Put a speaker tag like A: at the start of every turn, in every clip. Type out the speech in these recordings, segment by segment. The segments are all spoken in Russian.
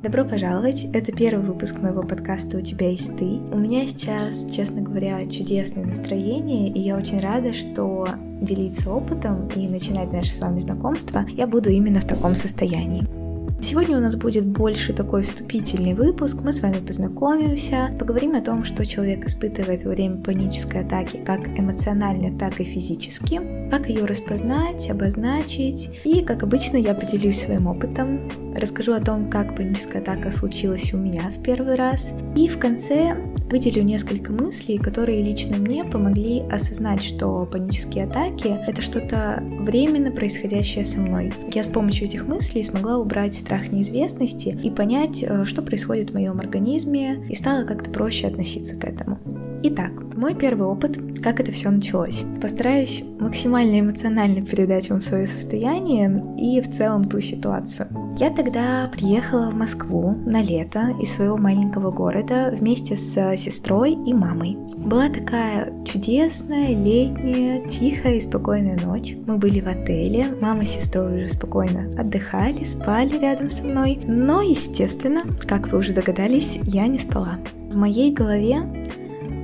A: Добро пожаловать! Это первый выпуск моего подкаста «У тебя есть ты». У меня сейчас, честно говоря, чудесное настроение, и я очень рада, что делиться опытом и начинать наше с вами знакомство я буду именно в таком состоянии. Сегодня у нас будет больше такой вступительный выпуск. Мы с вами познакомимся, поговорим о том, что человек испытывает во время панической атаки, как эмоционально, так и физически, как ее распознать, обозначить. И, как обычно, я поделюсь своим опытом, расскажу о том, как паническая атака случилась у меня в первый раз. И в конце выделю несколько мыслей, которые лично мне помогли осознать, что панические атаки — это что-то временно происходящее со мной. Я с помощью этих мыслей смогла убрать страх неизвестности и понять, э, что происходит в моем организме, и стало как-то проще относиться к этому. Итак, мой первый опыт, как это все началось. Постараюсь максимально эмоционально передать вам свое состояние и в целом ту ситуацию. Я тогда приехала в Москву на лето из своего маленького города вместе с сестрой и мамой. Была такая чудесная, летняя, тихая и спокойная ночь. Мы были в отеле, мама с сестрой уже спокойно отдыхали, спали рядом со мной. Но, естественно, как вы уже догадались, я не спала. В моей голове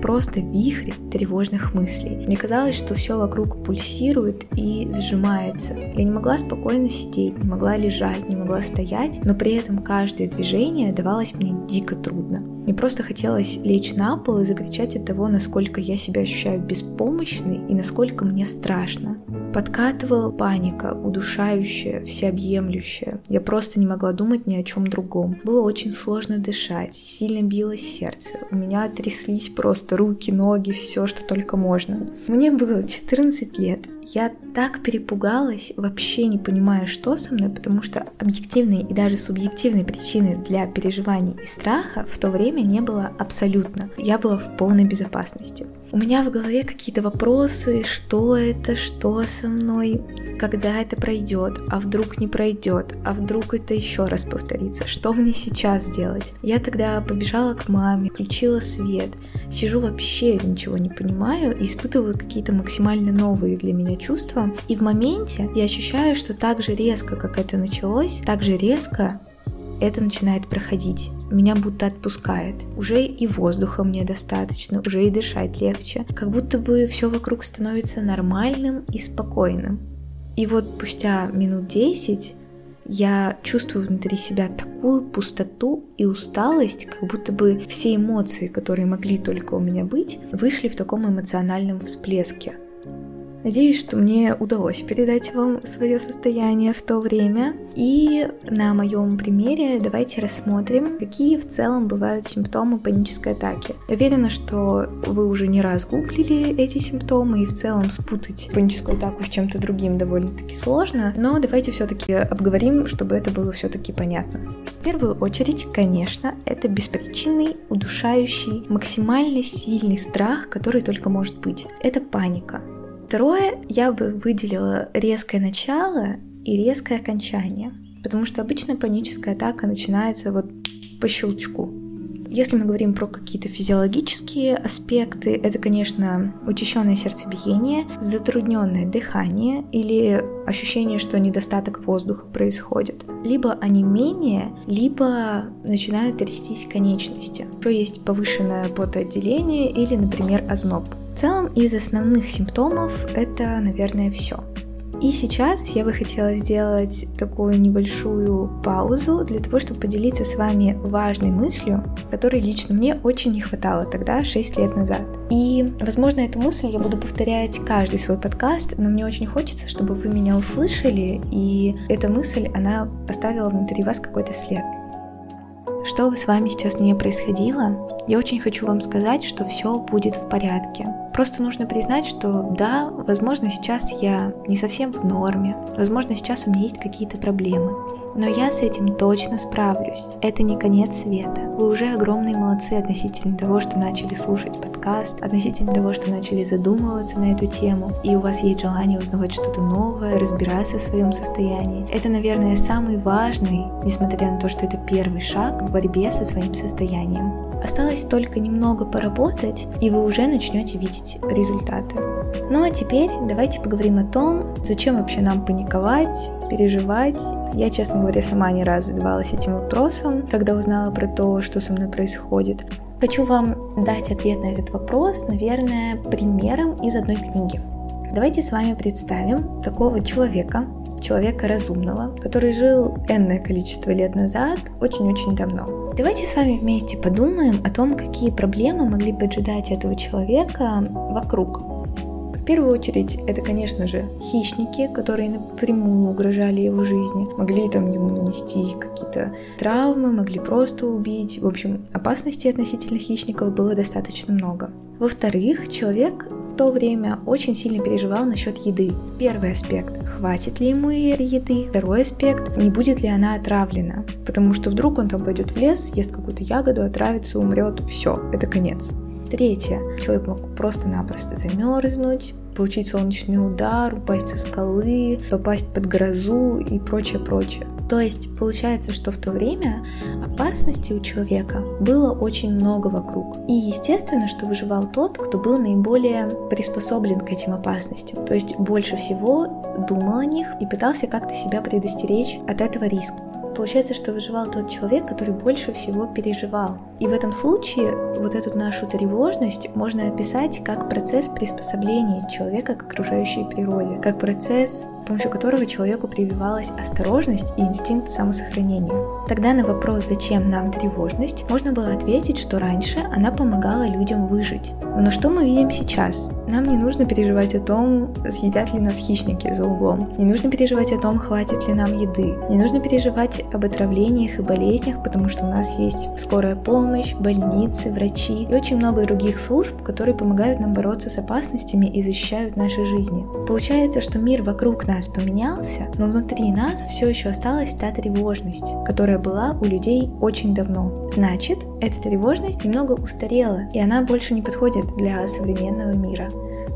A: просто вихрь тревожных мыслей. Мне казалось, что все вокруг пульсирует и сжимается. Я не могла спокойно сидеть, не могла лежать, не могла стоять, но при этом каждое движение давалось мне дико трудно. Мне просто хотелось лечь на пол и закричать от того, насколько я себя ощущаю беспомощной и насколько мне страшно. Подкатывала паника, удушающая, всеобъемлющая. Я просто не могла думать ни о чем другом. Было очень сложно дышать, сильно билось сердце. У меня тряслись просто руки, ноги, все, что только можно. Мне было 14 лет, я так перепугалась, вообще не понимая, что со мной, потому что объективной и даже субъективной причины для переживаний и страха в то время не было абсолютно. Я была в полной безопасности. У меня в голове какие-то вопросы, что это, что со мной, когда это пройдет, а вдруг не пройдет, а вдруг это еще раз повторится, что мне сейчас делать. Я тогда побежала к маме, включила свет, сижу вообще ничего не понимаю и испытываю какие-то максимально новые для меня чувства. И в моменте я ощущаю, что так же резко, как это началось, так же резко это начинает проходить. Меня будто отпускает. Уже и воздуха мне достаточно, уже и дышать легче. Как будто бы все вокруг становится нормальным и спокойным. И вот спустя минут 10 я чувствую внутри себя такую пустоту и усталость, как будто бы все эмоции, которые могли только у меня быть, вышли в таком эмоциональном всплеске. Надеюсь, что мне удалось передать вам свое состояние в то время. И на моем примере давайте рассмотрим, какие в целом бывают симптомы панической атаки. Я уверена, что вы уже не раз гуглили эти симптомы и в целом спутать паническую атаку с чем-то другим довольно-таки сложно. Но давайте все-таки обговорим, чтобы это было все-таки понятно. В первую очередь, конечно, это беспричинный, удушающий, максимально сильный страх, который только может быть. Это паника. Второе, я бы выделила резкое начало и резкое окончание, потому что обычно паническая атака начинается вот по щелчку. Если мы говорим про какие-то физиологические аспекты, это, конечно, учащенное сердцебиение, затрудненное дыхание или ощущение, что недостаток воздуха происходит. Либо онемение, либо начинают трястись конечности. Еще есть повышенное потоотделение или, например, озноб. В целом из основных симптомов это, наверное, все. И сейчас я бы хотела сделать такую небольшую паузу для того, чтобы поделиться с вами важной мыслью, которой лично мне очень не хватало тогда, 6 лет назад. И, возможно, эту мысль я буду повторять каждый свой подкаст, но мне очень хочется, чтобы вы меня услышали, и эта мысль, она оставила внутри вас какой-то след. Что бы с вами сейчас не происходило, я очень хочу вам сказать, что все будет в порядке. Просто нужно признать, что да, возможно, сейчас я не совсем в норме, возможно, сейчас у меня есть какие-то проблемы, но я с этим точно справлюсь. Это не конец света. Вы уже огромные молодцы относительно того, что начали слушать подкаст, относительно того, что начали задумываться на эту тему, и у вас есть желание узнавать что-то новое, разбираться в своем состоянии. Это, наверное, самый важный, несмотря на то, что это первый шаг в борьбе со своим состоянием. Осталось только немного поработать, и вы уже начнете видеть результаты. Ну а теперь давайте поговорим о том, зачем вообще нам паниковать, переживать. Я, честно говоря, сама не раз задавалась этим вопросом, когда узнала про то, что со мной происходит. Хочу вам дать ответ на этот вопрос, наверное, примером из одной книги. Давайте с вами представим такого человека, человека разумного, который жил энное количество лет назад, очень-очень давно. Давайте с вами вместе подумаем о том, какие проблемы могли поджидать этого человека вокруг. В первую очередь, это, конечно же, хищники, которые напрямую угрожали его жизни, могли там ему нанести какие-то травмы, могли просто убить. В общем, опасностей относительно хищников было достаточно много. Во-вторых, человек в то время очень сильно переживал насчет еды. Первый аспект – хватит ли ему еды? Второй аспект – не будет ли она отравлена? Потому что вдруг он там пойдет в лес, съест какую-то ягоду, отравится, умрет, все, это конец. Третье. Человек мог просто-напросто замерзнуть, получить солнечный удар, упасть со скалы, попасть под грозу и прочее, прочее. То есть получается, что в то время опасности у человека было очень много вокруг. И естественно, что выживал тот, кто был наиболее приспособлен к этим опасностям. То есть больше всего думал о них и пытался как-то себя предостеречь от этого риска. Получается, что выживал тот человек, который больше всего переживал. И в этом случае вот эту нашу тревожность можно описать как процесс приспособления человека к окружающей природе, как процесс с помощью которого человеку прививалась осторожность и инстинкт самосохранения. Тогда на вопрос «Зачем нам тревожность?» можно было ответить, что раньше она помогала людям выжить. Но что мы видим сейчас? Нам не нужно переживать о том, съедят ли нас хищники за углом. Не нужно переживать о том, хватит ли нам еды. Не нужно переживать об отравлениях и болезнях, потому что у нас есть скорая помощь, больницы, врачи и очень много других служб, которые помогают нам бороться с опасностями и защищают наши жизни. Получается, что мир вокруг нас нас поменялся, но внутри нас все еще осталась та тревожность, которая была у людей очень давно. Значит, эта тревожность немного устарела, и она больше не подходит для современного мира.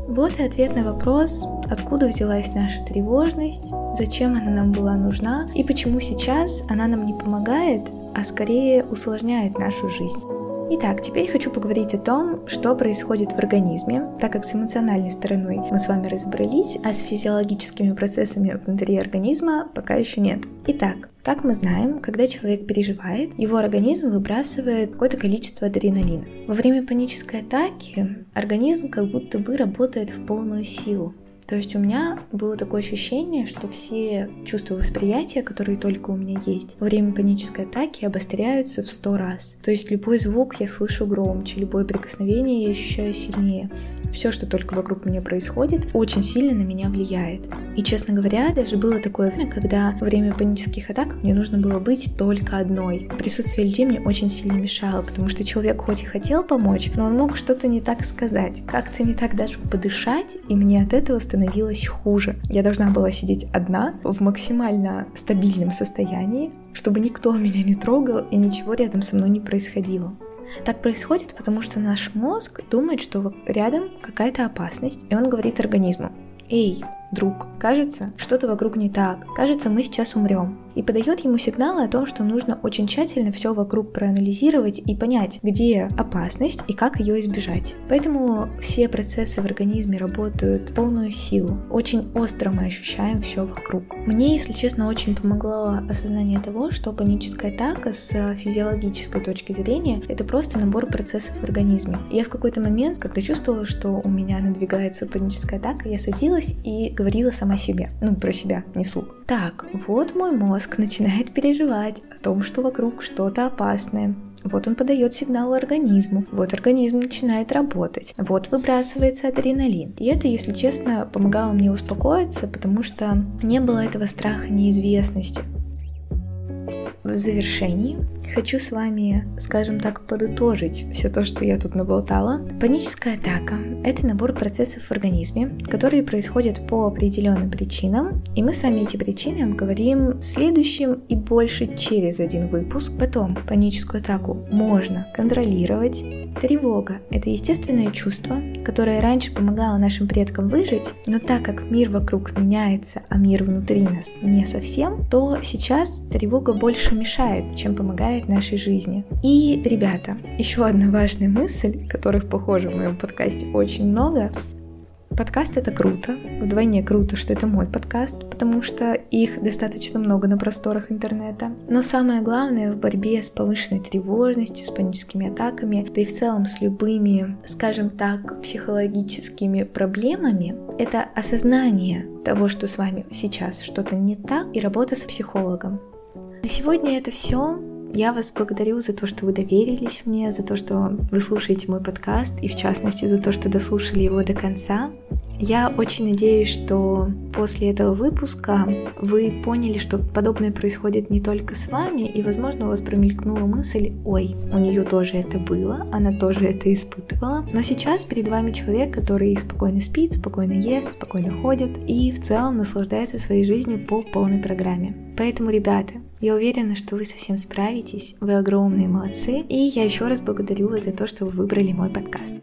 A: Вот и ответ на вопрос, откуда взялась наша тревожность, зачем она нам была нужна и почему сейчас она нам не помогает, а скорее усложняет нашу жизнь. Итак, теперь хочу поговорить о том, что происходит в организме, так как с эмоциональной стороной мы с вами разобрались, а с физиологическими процессами внутри организма пока еще нет. Итак, как мы знаем, когда человек переживает, его организм выбрасывает какое-то количество адреналина. Во время панической атаки организм как будто бы работает в полную силу. То есть у меня было такое ощущение, что все чувства восприятия, которые только у меня есть, во время панической атаки обостряются в сто раз. То есть любой звук я слышу громче, любое прикосновение я ощущаю сильнее. Все, что только вокруг меня происходит, очень сильно на меня влияет. И, честно говоря, даже было такое время, когда во время панических атак мне нужно было быть только одной. Присутствие людей мне очень сильно мешало, потому что человек хоть и хотел помочь, но он мог что-то не так сказать, как-то не так даже подышать, и мне от этого становилось хуже. Я должна была сидеть одна в максимально стабильном состоянии, чтобы никто меня не трогал и ничего рядом со мной не происходило. Так происходит, потому что наш мозг думает, что рядом какая-то опасность, и он говорит организму, «Эй, друг, кажется, что-то вокруг не так, кажется, мы сейчас умрем и подает ему сигналы о том, что нужно очень тщательно все вокруг проанализировать и понять, где опасность и как ее избежать. Поэтому все процессы в организме работают в полную силу. Очень остро мы ощущаем все вокруг. Мне, если честно, очень помогло осознание того, что паническая атака с физиологической точки зрения это просто набор процессов в организме. Я в какой-то момент, когда чувствовала, что у меня надвигается паническая атака, я садилась и говорила сама себе, ну, про себя, не вслух. Так, вот мой мозг начинает переживать о том, что вокруг что-то опасное. Вот он подает сигнал организму, вот организм начинает работать, вот выбрасывается адреналин. И это, если честно, помогало мне успокоиться, потому что не было этого страха неизвестности в завершении хочу с вами, скажем так, подытожить все то, что я тут наболтала. Паническая атака – это набор процессов в организме, которые происходят по определенным причинам, и мы с вами эти причины обговорим в следующем и больше через один выпуск. Потом паническую атаку можно контролировать, Тревога – это естественное чувство, которое раньше помогало нашим предкам выжить, но так как мир вокруг меняется, а мир внутри нас не совсем, то сейчас тревога больше мешает, чем помогает нашей жизни. И, ребята, еще одна важная мысль, которых, похоже, в моем подкасте очень много, Подкаст это круто, вдвойне круто, что это мой подкаст, потому что их достаточно много на просторах интернета. Но самое главное в борьбе с повышенной тревожностью, с паническими атаками, да и в целом с любыми, скажем так, психологическими проблемами, это осознание того, что с вами сейчас что-то не так, и работа с психологом. На сегодня это все. Я вас благодарю за то, что вы доверились мне, за то, что вы слушаете мой подкаст, и в частности за то, что дослушали его до конца. Я очень надеюсь, что после этого выпуска вы поняли, что подобное происходит не только с вами, и, возможно, у вас промелькнула мысль, ой, у нее тоже это было, она тоже это испытывала. Но сейчас перед вами человек, который спокойно спит, спокойно ест, спокойно ходит и в целом наслаждается своей жизнью по полной программе. Поэтому, ребята, я уверена, что вы совсем справитесь, вы огромные молодцы, и я еще раз благодарю вас за то, что вы выбрали мой подкаст.